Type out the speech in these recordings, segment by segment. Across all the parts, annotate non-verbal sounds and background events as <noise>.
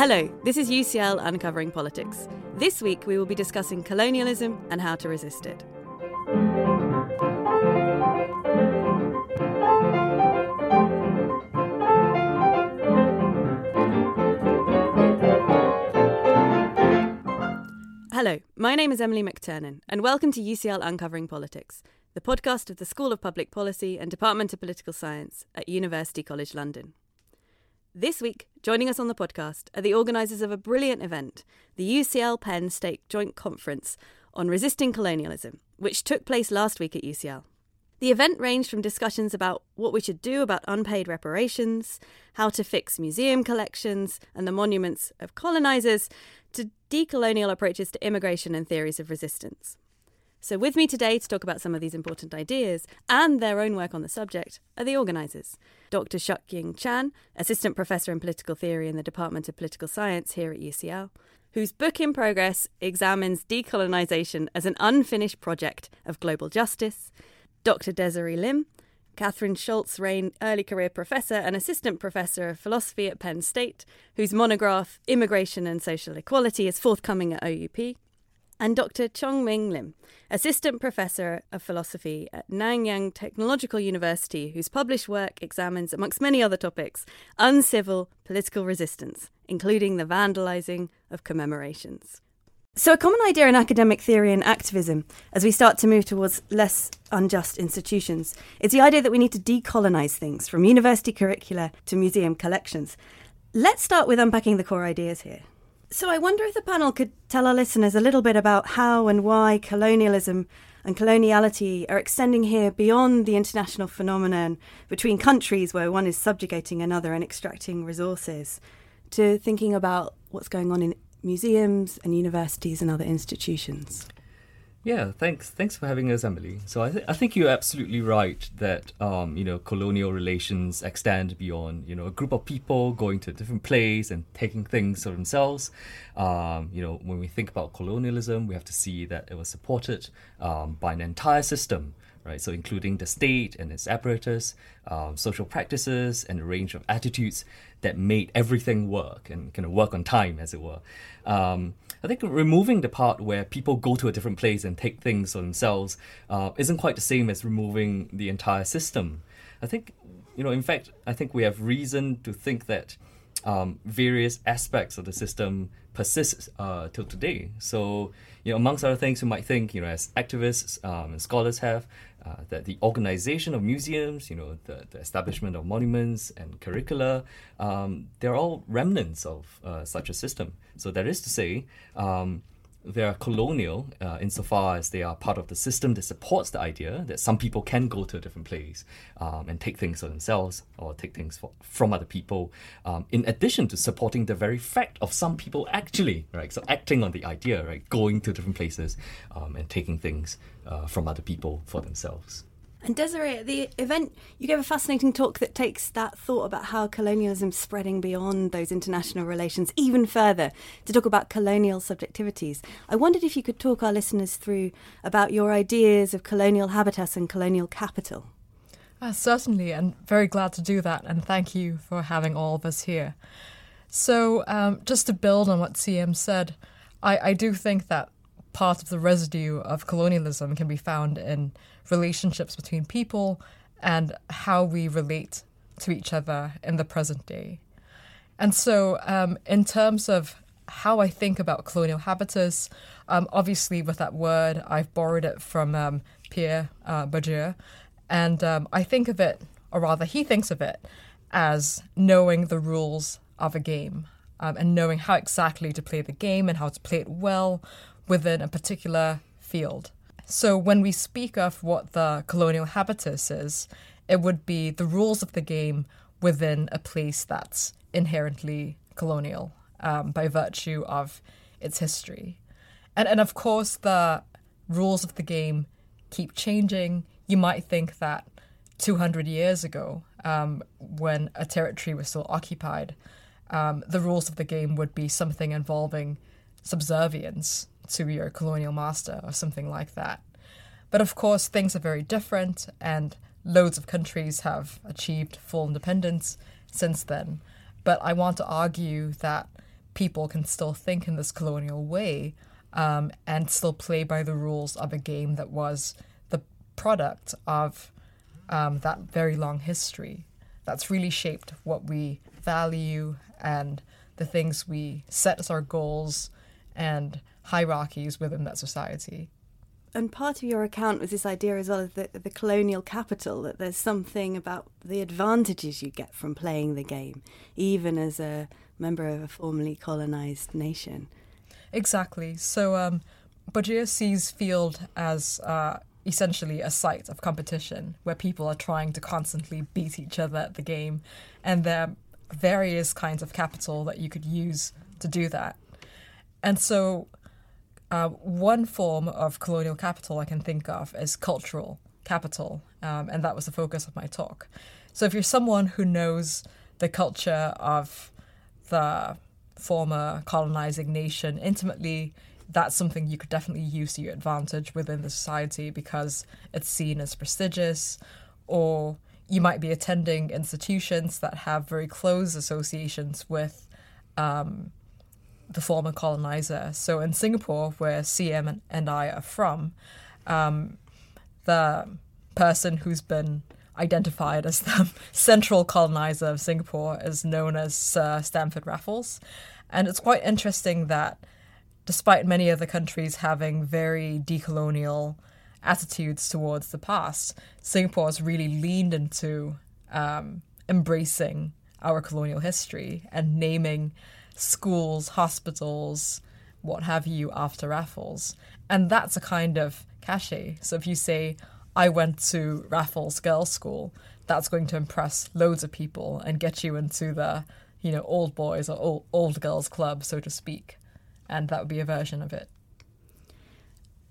Hello, this is UCL Uncovering Politics. This week we will be discussing colonialism and how to resist it. Hello, my name is Emily McTernan, and welcome to UCL Uncovering Politics, the podcast of the School of Public Policy and Department of Political Science at University College London. This week, joining us on the podcast are the organisers of a brilliant event, the UCL Penn State Joint Conference on Resisting Colonialism, which took place last week at UCL. The event ranged from discussions about what we should do about unpaid reparations, how to fix museum collections and the monuments of colonisers, to decolonial approaches to immigration and theories of resistance. So, with me today to talk about some of these important ideas and their own work on the subject are the organisers Dr. Shuk Ying Chan, Assistant Professor in Political Theory in the Department of Political Science here at UCL, whose book in progress examines decolonisation as an unfinished project of global justice, Dr. Desiree Lim, Catherine Shultz Rein, early career professor and assistant professor of philosophy at Penn State, whose monograph Immigration and Social Equality is forthcoming at OUP, and Dr. Chong Ming Lim, assistant professor of philosophy at Nanyang Technological University, whose published work examines, amongst many other topics, uncivil political resistance, including the vandalizing of commemorations. So, a common idea in academic theory and activism, as we start to move towards less unjust institutions, is the idea that we need to decolonize things from university curricula to museum collections. Let's start with unpacking the core ideas here. So, I wonder if the panel could tell our listeners a little bit about how and why colonialism and coloniality are extending here beyond the international phenomenon between countries where one is subjugating another and extracting resources to thinking about what's going on in museums and universities and other institutions. Yeah, thanks. Thanks for having us, Emily. So I, th- I think you're absolutely right that um, you know colonial relations extend beyond you know a group of people going to a different place and taking things for themselves. Um, you know, when we think about colonialism, we have to see that it was supported um, by an entire system right? So, including the state and its apparatus, um, social practices, and a range of attitudes that made everything work and kind of work on time, as it were. Um, I think removing the part where people go to a different place and take things for themselves uh, isn't quite the same as removing the entire system. I think, you know, in fact, I think we have reason to think that um, various aspects of the system persist uh, till today. So, you know, amongst other things, you might think, you know, as activists um, and scholars have, uh, that the organization of museums, you know, the, the establishment of monuments and curricula, um, they're all remnants of uh, such a system. So that is to say, um, they are colonial uh, insofar as they are part of the system that supports the idea that some people can go to a different place um, and take things for themselves or take things for, from other people, um, in addition to supporting the very fact of some people actually, right, so acting on the idea, right, going to different places um, and taking things uh, from other people for themselves. And Desiree, at the event, you gave a fascinating talk that takes that thought about how colonialism spreading beyond those international relations even further to talk about colonial subjectivities. I wondered if you could talk our listeners through about your ideas of colonial habitus and colonial capital. Uh, certainly, and very glad to do that. And thank you for having all of us here. So, um, just to build on what CM said, I, I do think that part of the residue of colonialism can be found in relationships between people and how we relate to each other in the present day. And so, um, in terms of how I think about colonial habitus, um, obviously, with that word, I've borrowed it from um, Pierre uh, Bourdieu. And um, I think of it, or rather, he thinks of it, as knowing the rules of a game um, and knowing how exactly to play the game and how to play it well within a particular field. So when we speak of what the colonial habitus is, it would be the rules of the game within a place that's inherently colonial um, by virtue of its history. And, and of course, the rules of the game keep changing. You might think that 200 years ago, um, when a territory was still occupied, um, the rules of the game would be something involving subservience to your colonial master or something like that. But of course, things are very different, and loads of countries have achieved full independence since then. But I want to argue that people can still think in this colonial way um, and still play by the rules of a game that was the product of um, that very long history. That's really shaped what we value and the things we set as our goals and hierarchies within that society. And part of your account was this idea as well of the, the colonial capital, that there's something about the advantages you get from playing the game, even as a member of a formerly colonized nation. Exactly. So, um, Bourdieu sees field as uh, essentially a site of competition where people are trying to constantly beat each other at the game, and there are various kinds of capital that you could use to do that. And so, uh, one form of colonial capital I can think of is cultural capital, um, and that was the focus of my talk. So, if you're someone who knows the culture of the former colonizing nation intimately, that's something you could definitely use to your advantage within the society because it's seen as prestigious, or you might be attending institutions that have very close associations with um, the former colonizer. So in Singapore, where CM and I are from, um, the person who's been identified as the <laughs> central colonizer of Singapore is known as Sir Stamford Raffles. And it's quite interesting that despite many other countries having very decolonial attitudes towards the past, Singapore has really leaned into um, embracing our colonial history and naming schools, hospitals, what have you, after Raffles. And that's a kind of cachet. So if you say, I went to Raffles Girls' School, that's going to impress loads of people and get you into the, you know, old boys or old, old girls club, so to speak. And that would be a version of it.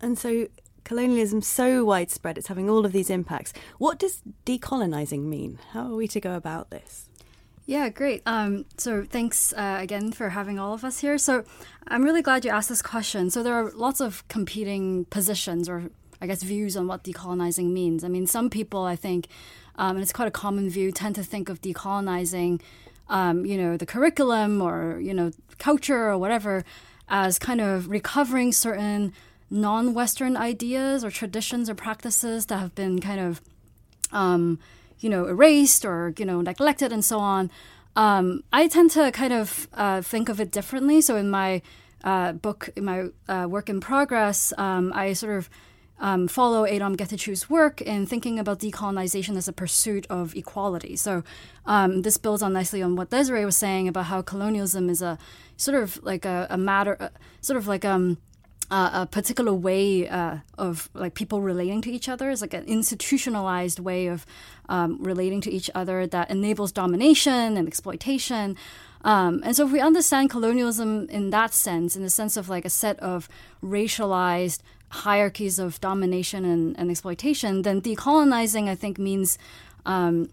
And so colonialism so widespread, it's having all of these impacts. What does decolonizing mean? How are we to go about this? Yeah, great. Um, so thanks uh, again for having all of us here. So I'm really glad you asked this question. So there are lots of competing positions or I guess views on what decolonizing means. I mean, some people I think, um, and it's quite a common view, tend to think of decolonizing, um, you know, the curriculum or you know culture or whatever as kind of recovering certain non-Western ideas or traditions or practices that have been kind of, um, you know, erased or you know neglected and so on. Um, I tend to kind of uh, think of it differently. So in my uh, book, in my uh, work in progress, um, I sort of um, follow Adom Getachew work in thinking about decolonization as a pursuit of equality. So um, this builds on nicely on what Desiree was saying about how colonialism is a sort of like a, a matter, uh, sort of like um, uh, a particular way uh, of like people relating to each other is like an institutionalized way of um, relating to each other that enables domination and exploitation. Um, and so, if we understand colonialism in that sense, in the sense of like a set of racialized hierarchies of domination and, and exploitation, then decolonizing, I think, means um,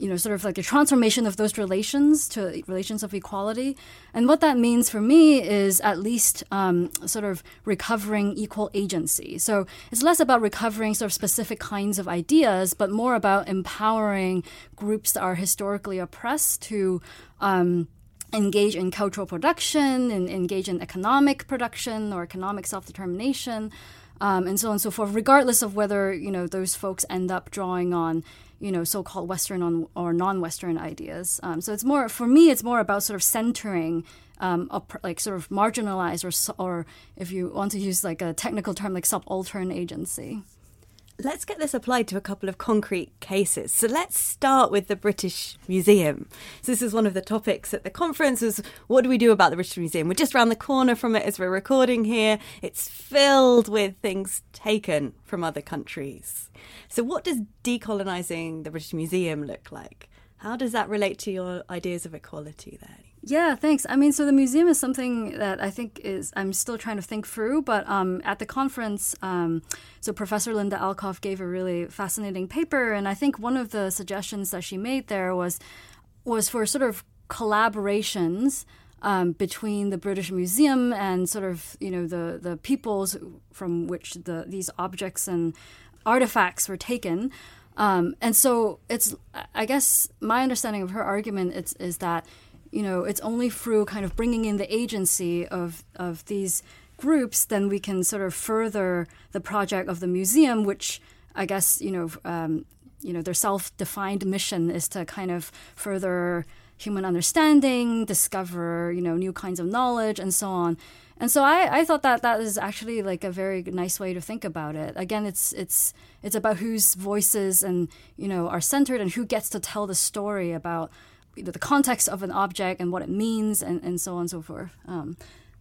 you know, sort of like a transformation of those relations to relations of equality. And what that means for me is at least um, sort of recovering equal agency. So it's less about recovering sort of specific kinds of ideas, but more about empowering groups that are historically oppressed to. Um, engage in cultural production and engage in economic production or economic self-determination um, and so on and so forth regardless of whether you know those folks end up drawing on you know so-called Western on, or non-Western ideas. Um, so it's more for me. It's more about sort of centering, um, up, like sort of marginalized or or if you want to use like a technical term like subaltern agency. Let's get this applied to a couple of concrete cases. So let's start with the British Museum. So this is one of the topics at the conference was what do we do about the British Museum? We're just around the corner from it as we're recording here. It's filled with things taken from other countries. So what does decolonising the British Museum look like? How does that relate to your ideas of equality there? Yeah, thanks. I mean, so the museum is something that I think is I'm still trying to think through. But um, at the conference, um, so Professor Linda Alcoff gave a really fascinating paper, and I think one of the suggestions that she made there was was for sort of collaborations um, between the British Museum and sort of you know the the peoples from which the these objects and artifacts were taken. Um, and so it's I guess my understanding of her argument is, is that you know, it's only through kind of bringing in the agency of of these groups, then we can sort of further the project of the museum, which I guess you know, um, you know, their self-defined mission is to kind of further human understanding, discover you know new kinds of knowledge, and so on. And so I, I thought that that is actually like a very nice way to think about it. Again, it's it's it's about whose voices and you know are centered and who gets to tell the story about the context of an object and what it means and, and so on and so forth. Um,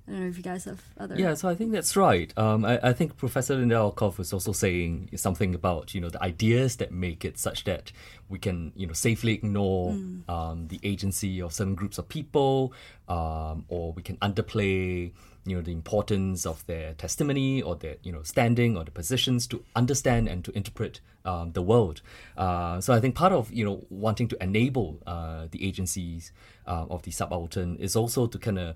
I don't know if you guys have other. Yeah, so I think that's right. Um, I, I, think Professor Linda Alcoff was also saying something about you know the ideas that make it such that we can you know safely ignore mm. um, the agency of certain groups of people, um, or we can underplay you know the importance of their testimony or their you know standing or the positions to understand and to interpret um, the world. Uh, so I think part of you know wanting to enable uh, the agencies uh, of the subaltern is also to kind of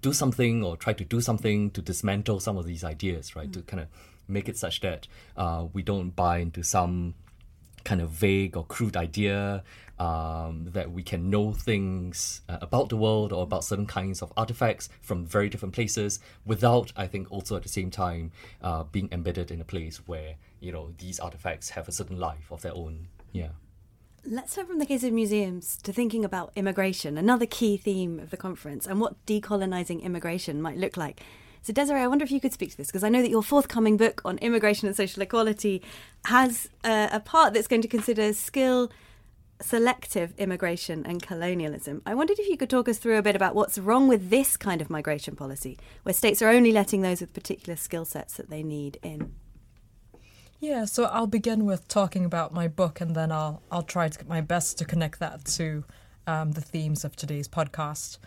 do something or try to do something to dismantle some of these ideas, right? Mm. To kind of make it such that uh, we don't buy into some kind of vague or crude idea um, that we can know things uh, about the world or about certain kinds of artifacts from very different places without, I think, also at the same time uh, being embedded in a place where you know these artifacts have a certain life of their own. Yeah. Let's turn from the case of museums to thinking about immigration, another key theme of the conference, and what decolonizing immigration might look like. So, Desiree, I wonder if you could speak to this because I know that your forthcoming book on immigration and social equality has uh, a part that's going to consider skill selective immigration and colonialism. I wondered if you could talk us through a bit about what's wrong with this kind of migration policy, where states are only letting those with particular skill sets that they need in. Yeah, so I'll begin with talking about my book, and then I'll I'll try to get my best to connect that to um, the themes of today's podcast.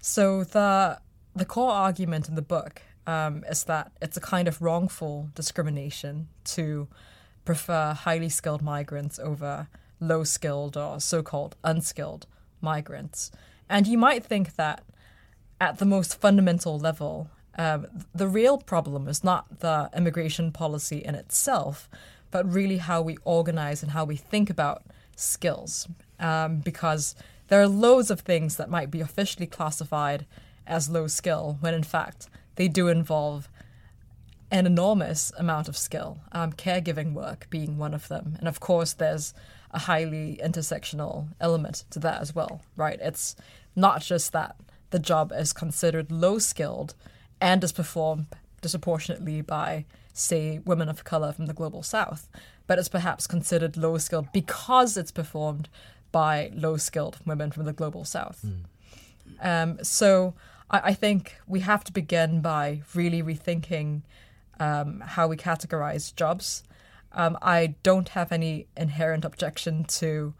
So the the core argument in the book um, is that it's a kind of wrongful discrimination to prefer highly skilled migrants over low skilled or so called unskilled migrants. And you might think that at the most fundamental level, um, the real problem is not the immigration policy in itself, but really how we organize and how we think about skills. Um, because there are loads of things that might be officially classified as low skill when in fact they do involve an enormous amount of skill, um, caregiving work being one of them. And of course, there's a highly intersectional element to that as well, right? It's not just that the job is considered low skilled and is performed disproportionately by, say, women of color from the global south, but it's perhaps considered low skilled because it's performed by low skilled women from the global south. Mm. Um, so I, I, think we have to begin by really rethinking um, how we categorize jobs. Um, I don't have any inherent objection to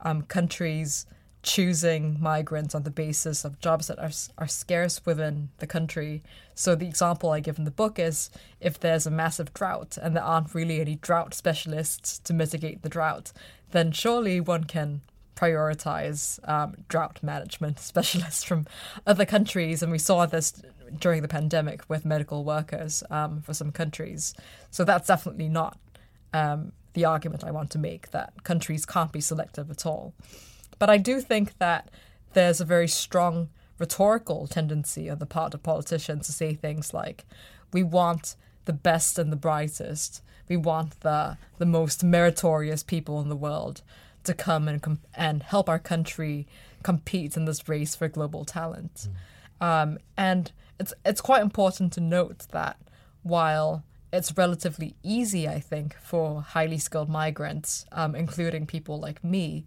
um, countries choosing migrants on the basis of jobs that are, are scarce within the country. So, the example I give in the book is if there's a massive drought and there aren't really any drought specialists to mitigate the drought, then surely one can prioritize um, drought management <laughs> specialists from other countries. And we saw this during the pandemic with medical workers um, for some countries. So, that's definitely not um, the argument I want to make that countries can't be selective at all. But I do think that there's a very strong rhetorical tendency on the part of politicians to say things like, we want the best and the brightest. We want the the most meritorious people in the world to come and com- and help our country compete in this race for global talent. Mm. Um, and it's it's quite important to note that while it's relatively easy, I think, for highly skilled migrants, um, including people like me,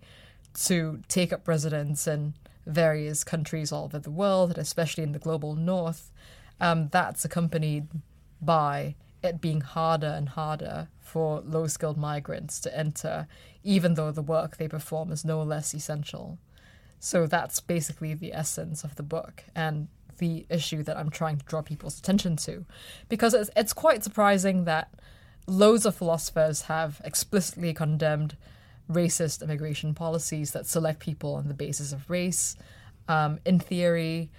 to take up residence in various countries all over the world, and especially in the global north, um, that's accompanied by it being harder and harder for low skilled migrants to enter, even though the work they perform is no less essential. So that's basically the essence of the book and the issue that I'm trying to draw people's attention to. Because it's, it's quite surprising that loads of philosophers have explicitly condemned racist immigration policies that select people on the basis of race. Um, in theory,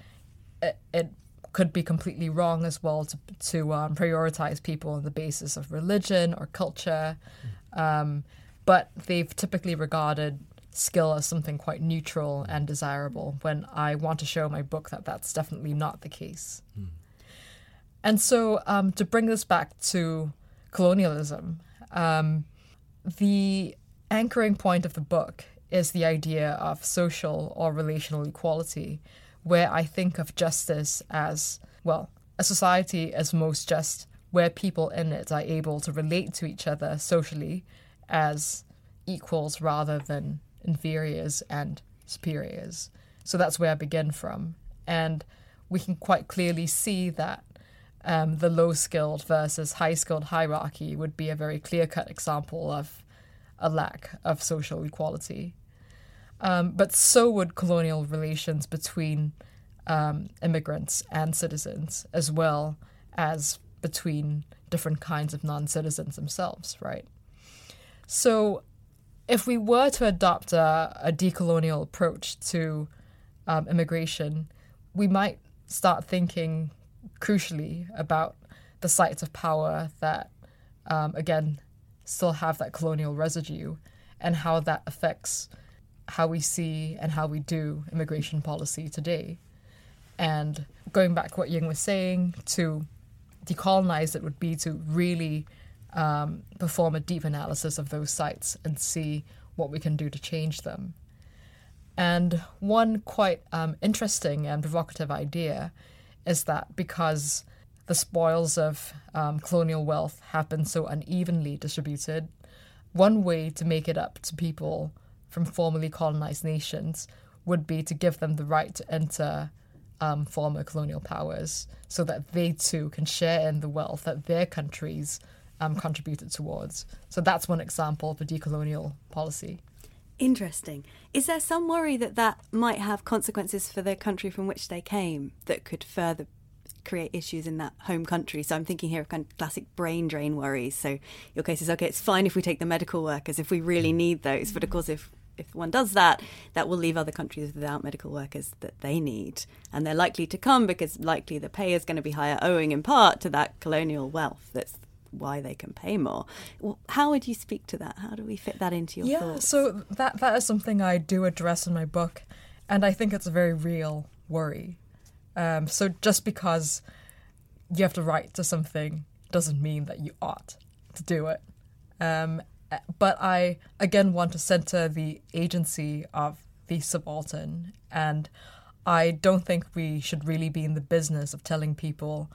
it, it, could be completely wrong as well to, to um, prioritize people on the basis of religion or culture. Um, but they've typically regarded skill as something quite neutral and desirable when I want to show my book that that's definitely not the case. Mm. And so, um, to bring this back to colonialism, um, the anchoring point of the book is the idea of social or relational equality, where I think of justice as, well, a society as most just where people in it are able to relate to each other socially as equals rather than inferiors and superiors. So that's where I begin from. And we can quite clearly see that um, the low skilled versus high skilled hierarchy would be a very clear cut example of a lack of social equality. Um, but so would colonial relations between um, immigrants and citizens, as well as between different kinds of non citizens themselves, right? So, if we were to adopt a, a decolonial approach to um, immigration, we might start thinking crucially about the sites of power that, um, again, still have that colonial residue and how that affects how we see and how we do immigration policy today. And going back to what Ying was saying, to decolonize it would be to really um, perform a deep analysis of those sites and see what we can do to change them. And one quite um, interesting and provocative idea is that because the spoils of um, colonial wealth have been so unevenly distributed, one way to make it up to people from formerly colonized nations would be to give them the right to enter um, former colonial powers so that they too can share in the wealth that their countries um, contributed towards. So that's one example of a decolonial policy. Interesting. Is there some worry that that might have consequences for the country from which they came that could further create issues in that home country? So I'm thinking here of kind of classic brain drain worries. So your case is okay, it's fine if we take the medical workers if we really need those, but of course if if one does that, that will leave other countries without medical workers that they need. And they're likely to come because likely the pay is going to be higher, owing in part to that colonial wealth. That's why they can pay more. How would you speak to that? How do we fit that into your yeah, thoughts? so that that is something I do address in my book, and I think it's a very real worry. Um, so just because you have to right to something doesn't mean that you ought to do it. Um, but I again want to center the agency of the subaltern, and I don't think we should really be in the business of telling people,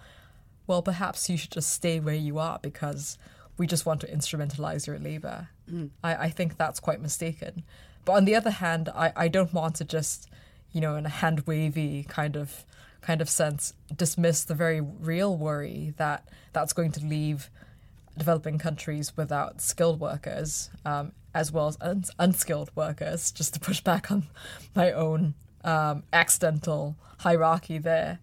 well, perhaps you should just stay where you are because we just want to instrumentalize your labor. Mm. I, I think that's quite mistaken. But on the other hand, I, I don't want to just, you know, in a hand wavy kind of kind of sense, dismiss the very real worry that that's going to leave developing countries without skilled workers, um, as well as un- unskilled workers, just to push back on my own um, accidental hierarchy there.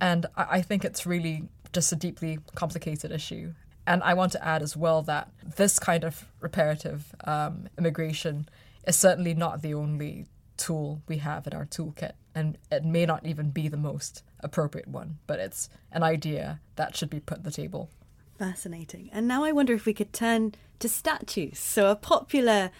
And I-, I think it's really just a deeply complicated issue. And I want to add as well that this kind of reparative um, immigration is certainly not the only tool we have in our toolkit. And it may not even be the most appropriate one, but it's an idea that should be put on the table. Fascinating. And now I wonder if we could turn to statues. So, a popular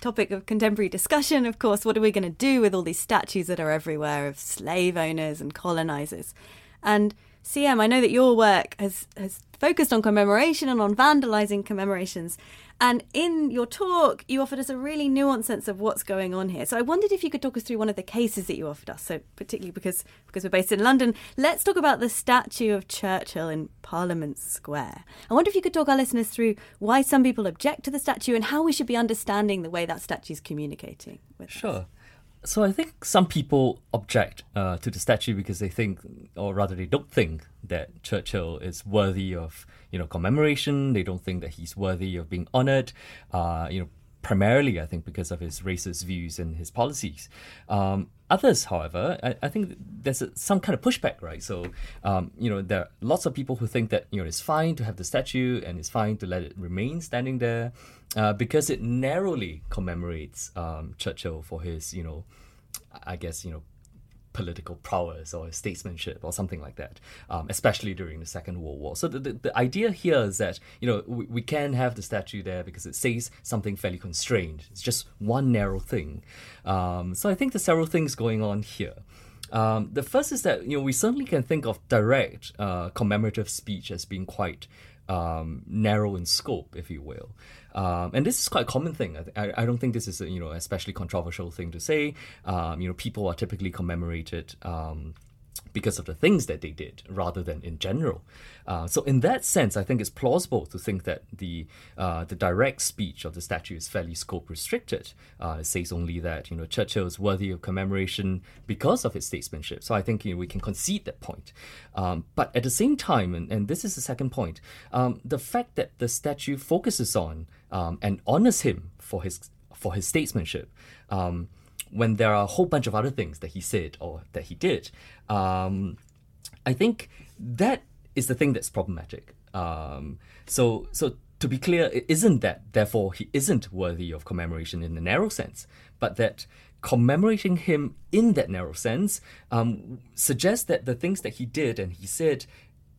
topic of contemporary discussion, of course, what are we going to do with all these statues that are everywhere of slave owners and colonizers? And CM, I know that your work has, has focused on commemoration and on vandalizing commemorations. And in your talk, you offered us a really nuanced sense of what's going on here. So I wondered if you could talk us through one of the cases that you offered us. So particularly because because we're based in London, let's talk about the statue of Churchill in Parliament Square. I wonder if you could talk our listeners through why some people object to the statue and how we should be understanding the way that statue is communicating. Sure. Us. So I think some people object uh, to the statue because they think, or rather, they don't think that Churchill is worthy of you know commemoration. They don't think that he's worthy of being honored. Uh, you know, primarily I think because of his racist views and his policies. Um, others, however, I, I think there's a, some kind of pushback, right? So um, you know, there are lots of people who think that you know it's fine to have the statue and it's fine to let it remain standing there uh, because it narrowly commemorates um, Churchill for his you know, I guess you know political prowess or statesmanship or something like that, um, especially during the Second World War. So the, the, the, idea here is that you know we, we can have the statue there because it says something fairly constrained. It's just one narrow thing. Um, so I think there's several things going on here. Um, the first is that you know we certainly can think of direct uh, commemorative speech as being quite um, narrow in scope, if you will. Um, and this is quite a common thing. I, I, don't think this is a you know especially controversial thing to say. Um, you know, people are typically commemorated um, because of the things that they did rather than in general. Uh, so in that sense, I think it's plausible to think that the uh, the direct speech of the statue is fairly scope restricted. Uh, it says only that you know Churchill is worthy of commemoration because of his statesmanship. So I think you know, we can concede that point. Um, but at the same time, and, and this is the second point, um, the fact that the statue focuses on um, and honors him for his for his statesmanship. When there are a whole bunch of other things that he said or that he did, um, I think that is the thing that's problematic. Um, so, so to be clear, it isn't that therefore he isn't worthy of commemoration in the narrow sense, but that commemorating him in that narrow sense um, suggests that the things that he did and he said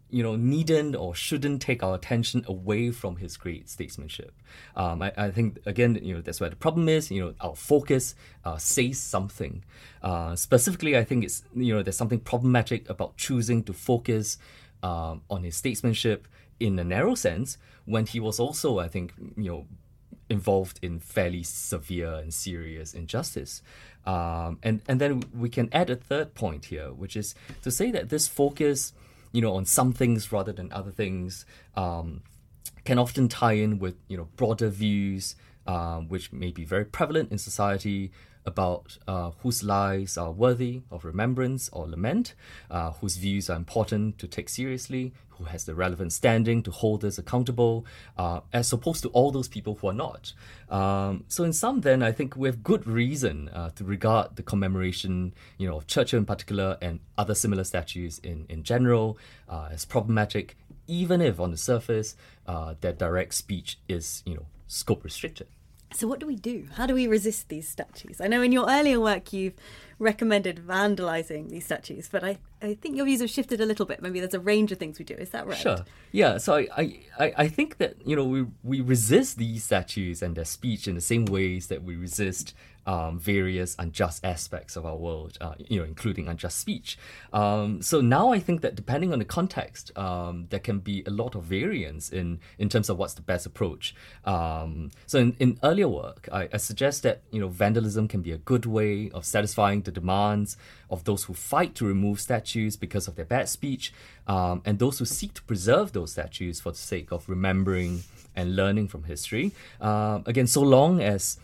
you know, needn't or shouldn't take our attention away from his great statesmanship. Um, I, I, think again, you know, that's where the problem is. You know, our focus uh, says something. Uh, specifically, I think it's you know, there's something problematic about choosing to focus um, on his statesmanship in a narrow sense when he was also, I think, you know, involved in fairly severe and serious injustice. Um, and and then we can add a third point here, which is to say that this focus you know, on some things rather than other things, um, can often tie in with, you know, broader views, uh, which may be very prevalent in society about uh, whose lives are worthy of remembrance or lament, uh, whose views are important to take seriously, who has the relevant standing to hold us accountable, uh, as opposed to all those people who are not. Um, so, in sum, then, I think we have good reason uh, to regard the commemoration, you know, of Churchill in particular and other similar statues in in general uh, as problematic, even if on the surface uh, their direct speech is, you know, scope restricted. So, what do we do? How do we resist these statues? I know in your earlier work you've recommended vandalizing these statues, but I, I think your views have shifted a little bit. Maybe there's a range of things we do. Is that right? Sure. Yeah. So I, I, I think that you know we we resist these statues and their speech in the same ways that we resist um, various unjust aspects of our world, uh, you know, including unjust speech. Um, so now I think that depending on the context, um, there can be a lot of variance in in terms of what's the best approach. Um, so in, in earlier work, I, I suggest that you know vandalism can be a good way of satisfying the demands of those who fight to remove statues because of their bad speech, um, and those who seek to preserve those statues for the sake of remembering and learning from history. Uh, again, so long as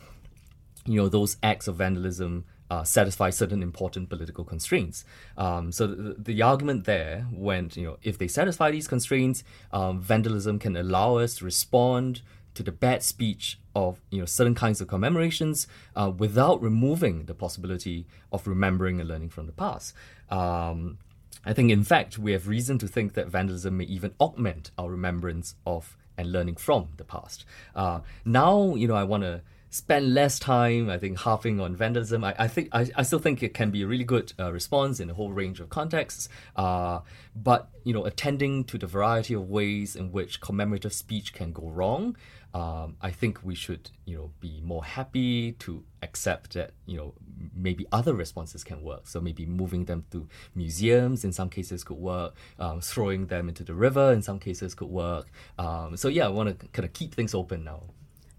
you know those acts of vandalism uh, satisfy certain important political constraints. Um, so the, the, argument there went, you know, if they satisfy these constraints, um, vandalism can allow us to respond to the bad speech of you know certain kinds of commemorations uh, without removing the possibility of remembering and learning from the past. Um, I think, in fact, we have reason to think that vandalism may even augment our remembrance of and learning from the past. Uh, now, you know, I want to spend less time, I think, harping on vandalism. I, I think I, I still think it can be a really good uh, response in a whole range of contexts. Uh, but you know, attending to the variety of ways in which commemorative speech can go wrong, um, I think we should you know be more happy to accept that you know maybe other responses can work. So maybe moving them to museums in some cases could work. Um, throwing them into the river in some cases could work. Um, so yeah, I want to kind of keep things open now.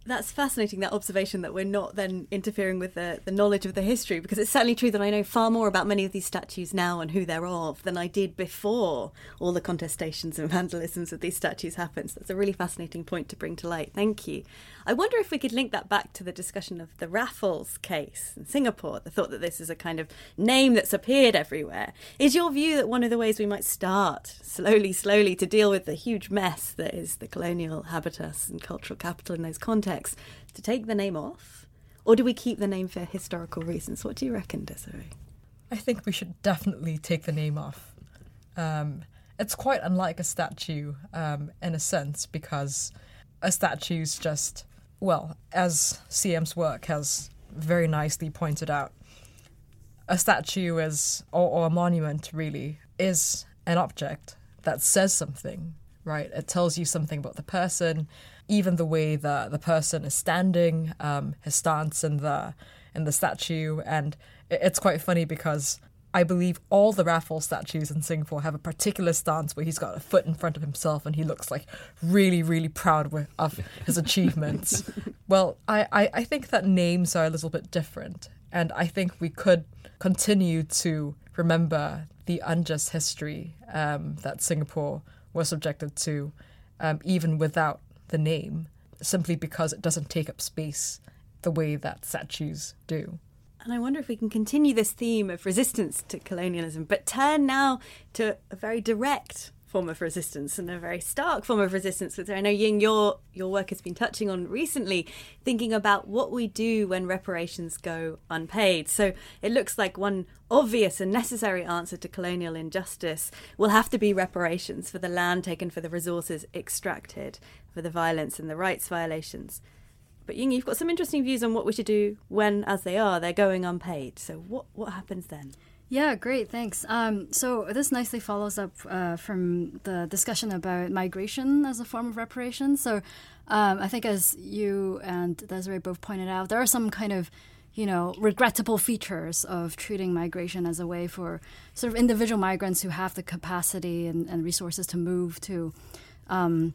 That's fascinating, that observation that we're not then interfering with the, the knowledge of the history, because it's certainly true that I know far more about many of these statues now and who they're of than I did before all the contestations and vandalisms of these statues happened. So that's a really fascinating point to bring to light. Thank you. I wonder if we could link that back to the discussion of the Raffles case in Singapore, the thought that this is a kind of name that's appeared everywhere. Is your view that one of the ways we might start slowly, slowly to deal with the huge mess that is the colonial habitus and cultural capital in those contexts, to take the name off? Or do we keep the name for historical reasons? What do you reckon, Desiree? I think we should definitely take the name off. Um, it's quite unlike a statue um, in a sense because a statue's just well, as CM's work has very nicely pointed out, a statue is, or, or a monument really, is an object that says something, right? It tells you something about the person, even the way that the person is standing, um, his stance in the in the statue, and it's quite funny because I believe all the Raffles statues in Singapore have a particular stance where he's got a foot in front of himself and he looks like really, really proud of his achievements. <laughs> well, I, I, I think that names are a little bit different. And I think we could continue to remember the unjust history um, that Singapore was subjected to, um, even without the name, simply because it doesn't take up space the way that statues do. And I wonder if we can continue this theme of resistance to colonialism, but turn now to a very direct form of resistance and a very stark form of resistance, which I know Ying, your your work has been touching on recently, thinking about what we do when reparations go unpaid. So it looks like one obvious and necessary answer to colonial injustice will have to be reparations for the land taken, for the resources extracted, for the violence and the rights violations. But Ying, you've got some interesting views on what we should do when, as they are, they're going unpaid. So what what happens then? Yeah, great, thanks. Um, so this nicely follows up uh, from the discussion about migration as a form of reparation. So um, I think, as you and Desiree both pointed out, there are some kind of you know regrettable features of treating migration as a way for sort of individual migrants who have the capacity and, and resources to move to. Um,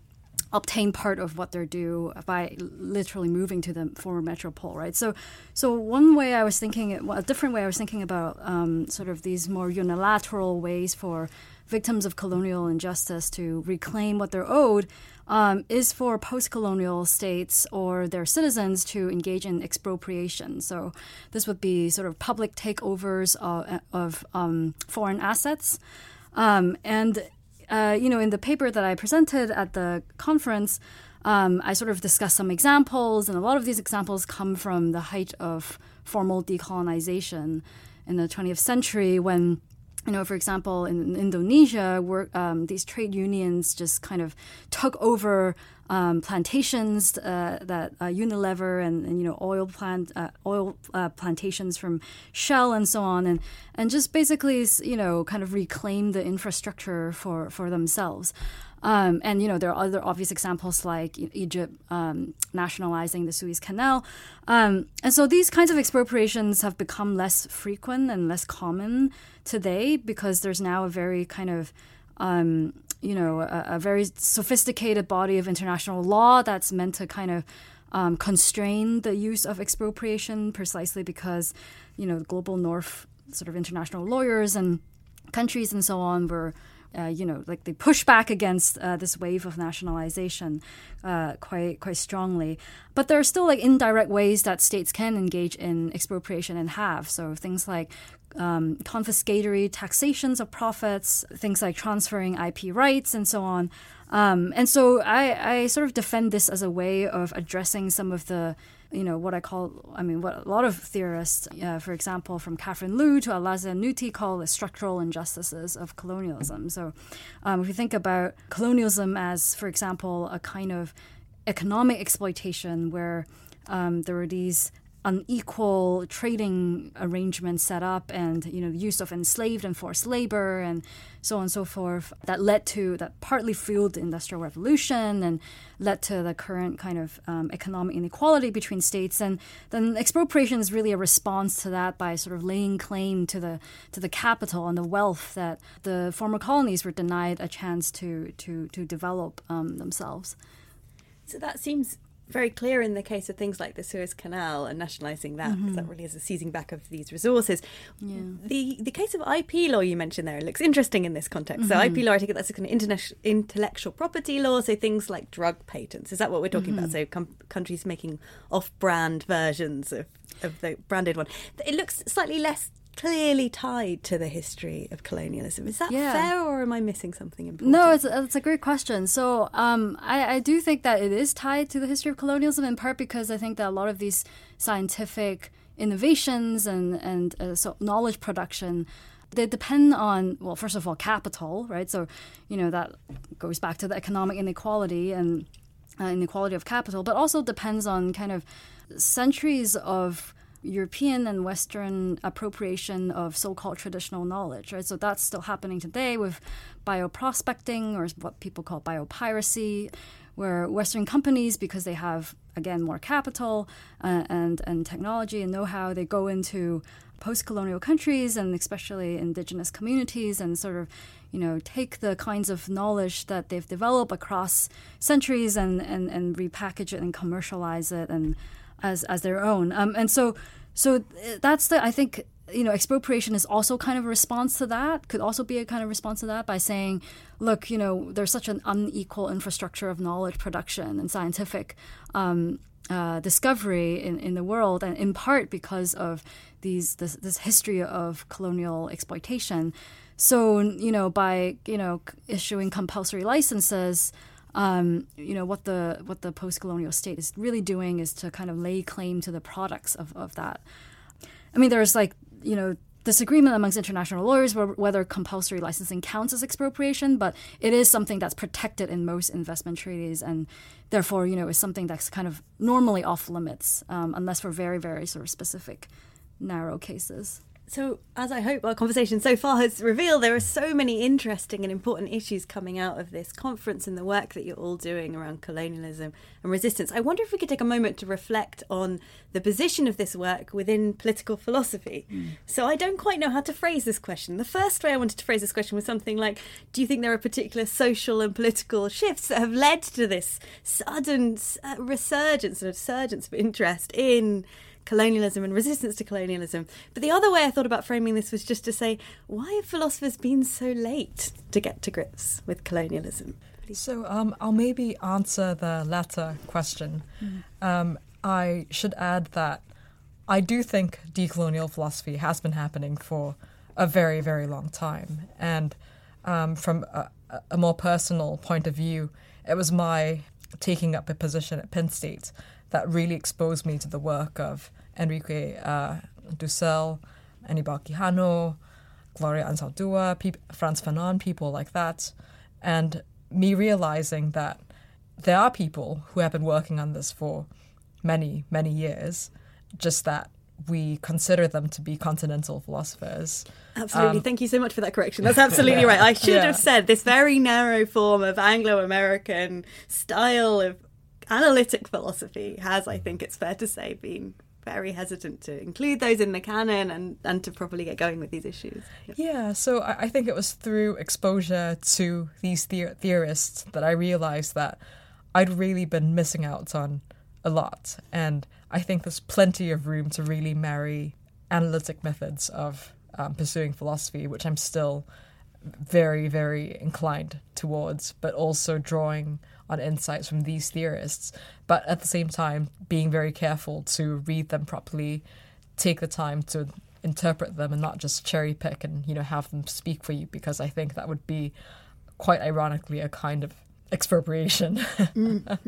obtain part of what they're due by literally moving to the former metropole, right? So, so one way I was thinking, a different way I was thinking about um, sort of these more unilateral ways for victims of colonial injustice to reclaim what they're owed um, is for post-colonial states or their citizens to engage in expropriation. So this would be sort of public takeovers of, of um, foreign assets. Um, and uh, you know, in the paper that I presented at the conference, um, I sort of discussed some examples, and a lot of these examples come from the height of formal decolonization in the 20th century when you know, for example, in Indonesia, um, these trade unions just kind of took over um, plantations uh, that uh, Unilever and, and, you know oil plant uh, oil uh, plantations from Shell and so on, and and just basically you know kind of reclaim the infrastructure for for themselves. Um, and you know there are other obvious examples like Egypt um, nationalizing the Suez Canal, um, and so these kinds of expropriations have become less frequent and less common today because there's now a very kind of um, you know a, a, very sophisticated body of international law that's meant to kind of um, constrain the use of expropriation precisely because you know global north sort of international lawyers and countries and so on were uh, you know, like they push back against uh, this wave of nationalization uh, quite quite strongly. But there are still like indirect ways that states can engage in expropriation and have. So things like um, confiscatory taxations of profits, things like transferring IP rights, and so on. Um, and so I, I sort of defend this as a way of addressing some of the you know, what I call, I mean, what a lot of theorists, uh, for example, from Catherine Lu to Alasia Nuti call the structural injustices of colonialism. So um, if you think about colonialism as, for example, a kind of economic exploitation where um, there were these unequal trading arrangements set up and you know the use of enslaved and forced labor and so on and so forth that led to that partly fueled the industrial revolution and led to the current kind of um, economic inequality between states. And then expropriation is really a response to that by sort of laying claim to the to the capital and the wealth that the former colonies were denied a chance to to to develop um, themselves. So that seems very clear in the case of things like the Suez Canal and nationalising that, because mm-hmm. that really is a seizing back of these resources. Yeah. The the case of IP law you mentioned there looks interesting in this context. Mm-hmm. So IP law, I think that's a kind of interna- intellectual property law. So things like drug patents. Is that what we're talking mm-hmm. about? So com- countries making off-brand versions of of the branded one. It looks slightly less clearly tied to the history of colonialism. Is that yeah. fair, or am I missing something important? No, it's, it's a great question. So um, I, I do think that it is tied to the history of colonialism, in part because I think that a lot of these scientific innovations and and uh, so knowledge production they depend on well first of all capital right so you know that goes back to the economic inequality and uh, inequality of capital but also depends on kind of centuries of European and Western appropriation of so-called traditional knowledge, right? So that's still happening today with bioprospecting or what people call biopiracy, where Western companies, because they have again more capital uh, and and technology and know-how, they go into post-colonial countries and especially indigenous communities and sort of you know take the kinds of knowledge that they've developed across centuries and and, and repackage it and commercialize it and as as their own um, and so so that's the I think you know expropriation is also kind of a response to that could also be a kind of response to that by saying look you know there's such an unequal infrastructure of knowledge production and scientific um, uh, discovery in, in the world, and in part because of these this, this history of colonial exploitation. So you know, by you know issuing compulsory licenses, um, you know what the what the post-colonial state is really doing is to kind of lay claim to the products of, of that. I mean, there's like you know disagreement amongst international lawyers whether compulsory licensing counts as expropriation, but it is something that's protected in most investment treaties, and therefore, you know, is something that's kind of normally off limits um, unless for very, very sort of specific, narrow cases. So, as I hope our conversation so far has revealed, there are so many interesting and important issues coming out of this conference and the work that you're all doing around colonialism and resistance. I wonder if we could take a moment to reflect on the position of this work within political philosophy. Mm. So, I don't quite know how to phrase this question. The first way I wanted to phrase this question was something like Do you think there are particular social and political shifts that have led to this sudden uh, resurgence and resurgence of interest in? Colonialism and resistance to colonialism. But the other way I thought about framing this was just to say, why have philosophers been so late to get to grips with colonialism? So um, I'll maybe answer the latter question. Mm. Um, I should add that I do think decolonial philosophy has been happening for a very, very long time. And um, from a, a, more personal point of view, it was my taking up a position at Penn State that really exposed me to the work of Enrique uh, Dussel, Anibal Quijano, Gloria Anzaldúa, pe- Frantz Fanon, people like that. And me realizing that there are people who have been working on this for many, many years, just that we consider them to be continental philosophers. Absolutely. Um, Thank you so much for that correction. That's absolutely <laughs> right. I should yeah. have said this very narrow form of Anglo American style of analytic philosophy has, I think it's fair to say, been very hesitant to include those in the canon and, and to properly get going with these issues. Yep. Yeah, so I, I think it was through exposure to these the- theorists that I realized that I'd really been missing out on a lot. And I think there's plenty of room to really marry analytic methods of um, pursuing philosophy, which I'm still very, very inclined towards, but also drawing on insights from these theorists, but at the same time being very careful to read them properly, take the time to interpret them and not just cherry pick and you know have them speak for you because I think that would be quite ironically a kind of expropriation. mm.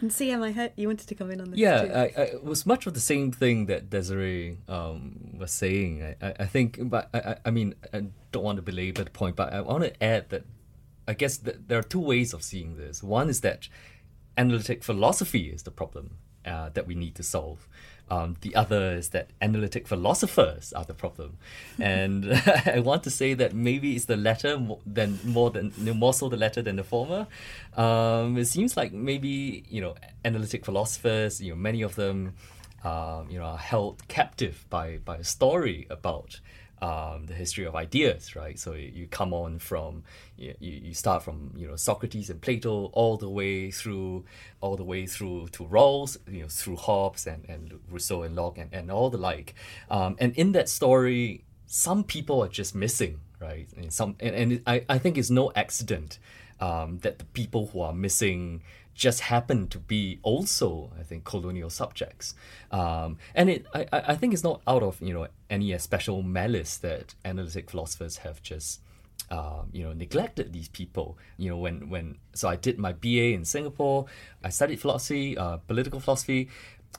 And CM, I heard you wanted to come in on this. Yeah, I, I, it was much of the same thing that Desiree um, was saying. I, I, think, but I, I mean, I don't want to belabor the point, but I want to add that I guess th- there are two ways of seeing this. One is that analytic philosophy is the problem uh, that we need to solve. Um, the other is that analytic philosophers are the problem, <laughs> and <laughs> I want to say that maybe it's the latter more than more than more so the latter than the former. Um, it seems like maybe you know analytic philosophers, you know, many of them, um, you know, are held captive by by a story about um, the history of ideas, right? So you come on from you, you start from you know Socrates and Plato all the way through all the way through to Rawls, you know through Hobbes and, and Rousseau and Locke and, and all the like. Um, and in that story, some people are just missing, right? And some and, and I, I think it's no accident um, that the people who are missing just happen to be also, I think, colonial subjects. Um, and it, I, I think it's not out of you know any special malice that analytic philosophers have just. Um, you know, neglected these people. You know, when when so I did my BA in Singapore, I studied philosophy, uh, political philosophy,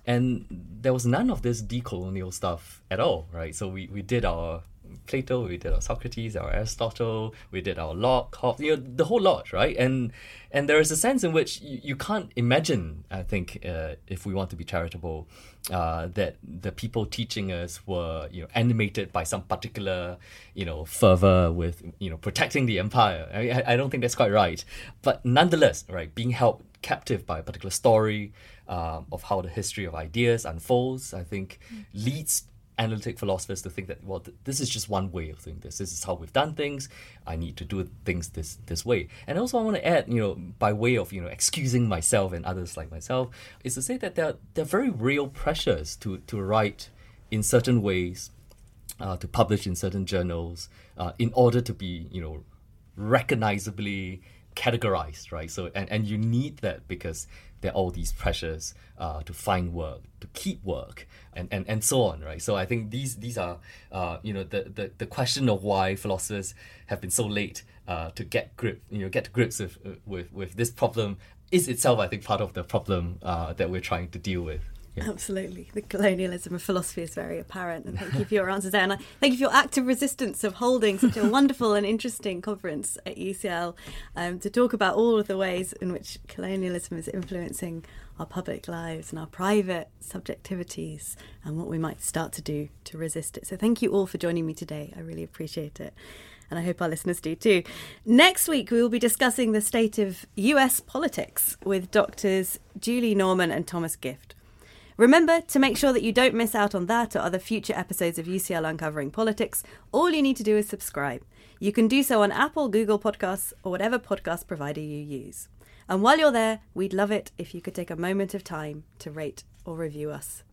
and there was none of this decolonial stuff at all, right? So we, we did our Plato, we did our Socrates, our Aristotle, we did our Locke, Hobbes, you know, the whole lot, right? And and there is a sense in which you, you can't imagine, I think, uh, if we want to be charitable, uh, that the people teaching us were, you know, animated by some particular, you know, fervor with, you know, protecting the empire. I, I don't think that's quite right. But nonetheless, right, being held captive by a particular story um, of how the history of ideas unfolds, I think, mm. leads analytic philosophers to think that well th- this is just one way of doing this. This is how we've done things. I need to do things this this way. And also i want to add you know by way of you know excusing myself and others like myself is to say that there are, there are very real pressures to to write in certain ways uh, to publish in certain journals uh, in order to be you know recognizably categorized right? So and, and you need that because there are all these pressures uh, to find work, to keep work, and, and, and so on, right? So I think these these are uh, you know the, the, the question of why philosophers have been so late uh, to get grip you know get to grips with with with this problem is itself I think part of the problem uh, that we're trying to deal with. Yeah. Absolutely. The colonialism of philosophy is very apparent. And thank you for your answers there. And I thank you for your active resistance of holding such a wonderful and interesting conference at UCL um, to talk about all of the ways in which colonialism is influencing our public lives and our private subjectivities and what we might start to do to resist it. So thank you all for joining me today. I really appreciate it. And I hope our listeners do too. Next week, we will be discussing the state of US politics with doctors Julie Norman and Thomas Gift. Remember to make sure that you don't miss out on that or other future episodes of UCL Uncovering Politics. All you need to do is subscribe. You can do so on Apple, Google Podcasts, or whatever podcast provider you use. And while you're there, we'd love it if you could take a moment of time to rate or review us.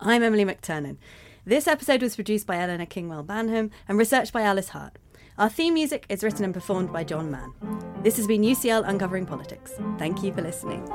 I'm Emily McTernan. This episode was produced by Eleanor Kingwell Banham and researched by Alice Hart. Our theme music is written and performed by John Mann. This has been UCL Uncovering Politics. Thank you for listening.